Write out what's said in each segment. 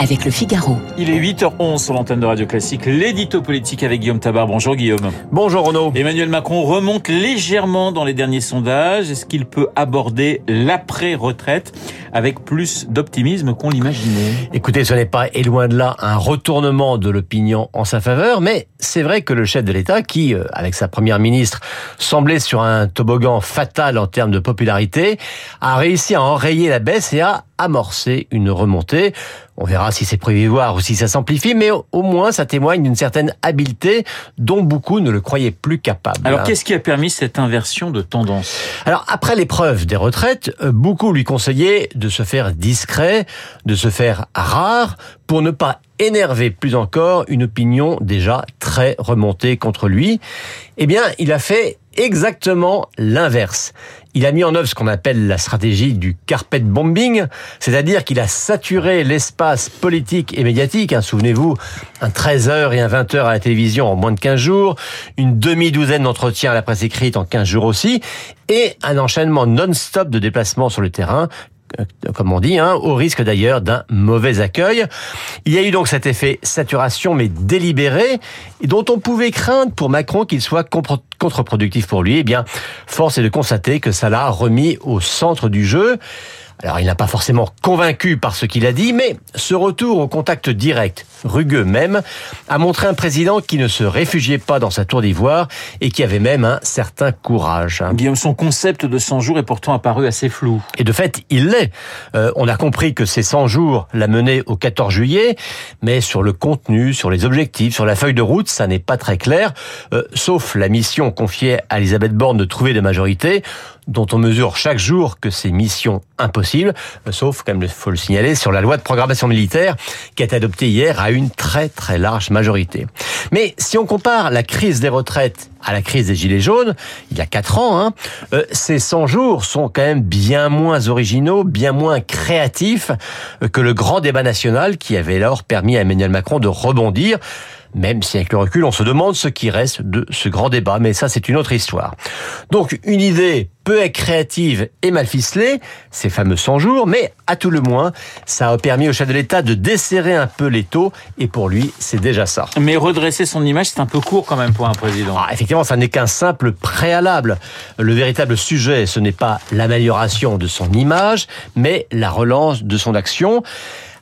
avec le Figaro. Il est 8h11 sur l'antenne de Radio Classique, l'édito politique avec Guillaume Tabar. Bonjour Guillaume. Bonjour Renaud. Emmanuel Macron remonte légèrement dans les derniers sondages. Est-ce qu'il peut aborder l'après-retraite avec plus d'optimisme qu'on l'imaginait? Écoutez, ce n'est pas, et loin de là, un retournement de l'opinion en sa faveur, mais c'est vrai que le chef de l'État, qui, euh, avec sa première ministre, semblait sur un toboggan fatal en termes de popularité, a réussi à enrayer la baisse et à amorcer une remontée. On verra si c'est prévisoire ou si ça s'amplifie, mais au moins ça témoigne d'une certaine habileté dont beaucoup ne le croyaient plus capable. Alors qu'est-ce qui a permis cette inversion de tendance? Alors après l'épreuve des retraites, euh, beaucoup lui conseillaient de se faire discret, de se faire rare, pour ne pas énerver plus encore une opinion déjà très remontée contre lui. Eh bien, il a fait exactement l'inverse. Il a mis en œuvre ce qu'on appelle la stratégie du carpet bombing, c'est-à-dire qu'il a saturé l'espace politique et médiatique. Hein, Souvenez-vous, un 13h et un 20h à la télévision en moins de 15 jours, une demi-douzaine d'entretiens à la presse écrite en 15 jours aussi, et un enchaînement non-stop de déplacements sur le terrain comme on dit, hein, au risque d'ailleurs d'un mauvais accueil. Il y a eu donc cet effet saturation, mais délibéré, dont on pouvait craindre pour Macron qu'il soit contre-productif pour lui. Eh bien, force est de constater que ça l'a remis au centre du jeu. Alors, il n'a pas forcément convaincu par ce qu'il a dit, mais ce retour au contact direct, rugueux même, a montré un président qui ne se réfugiait pas dans sa tour d'ivoire et qui avait même un certain courage. Guillaume, son concept de 100 jours est pourtant apparu assez flou. Et de fait, il l'est. Euh, on a compris que ces 100 jours l'a mené au 14 juillet, mais sur le contenu, sur les objectifs, sur la feuille de route, ça n'est pas très clair, euh, sauf la mission confiée à Elisabeth Borne de trouver des majorités dont on mesure chaque jour que c'est mission sauf, comme il faut le signaler, sur la loi de programmation militaire qui été adoptée hier à une très très large majorité. Mais si on compare la crise des retraites à la crise des Gilets jaunes, il y a quatre ans, hein, euh, ces 100 jours sont quand même bien moins originaux, bien moins créatifs que le grand débat national qui avait alors permis à Emmanuel Macron de rebondir même si avec le recul, on se demande ce qui reste de ce grand débat, mais ça c'est une autre histoire. Donc une idée peu créative et mal ficelée, ces fameux 100 jours, mais à tout le moins, ça a permis au chef de l'État de desserrer un peu les taux, et pour lui, c'est déjà ça. Mais redresser son image, c'est un peu court quand même pour un président. Ah, effectivement, ça n'est qu'un simple préalable. Le véritable sujet, ce n'est pas l'amélioration de son image, mais la relance de son action.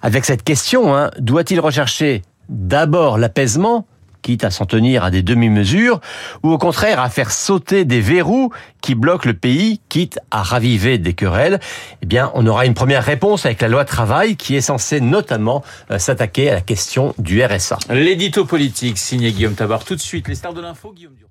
Avec cette question, hein, doit-il rechercher d'abord l'apaisement, quitte à s'en tenir à des demi-mesures, ou au contraire à faire sauter des verrous qui bloquent le pays, quitte à raviver des querelles? Eh bien, on aura une première réponse avec la loi travail qui est censée notamment euh, s'attaquer à la question du RSA. L'édito politique signé Guillaume Tabar. Tout de suite, les stars de l'info, Guillaume Durand.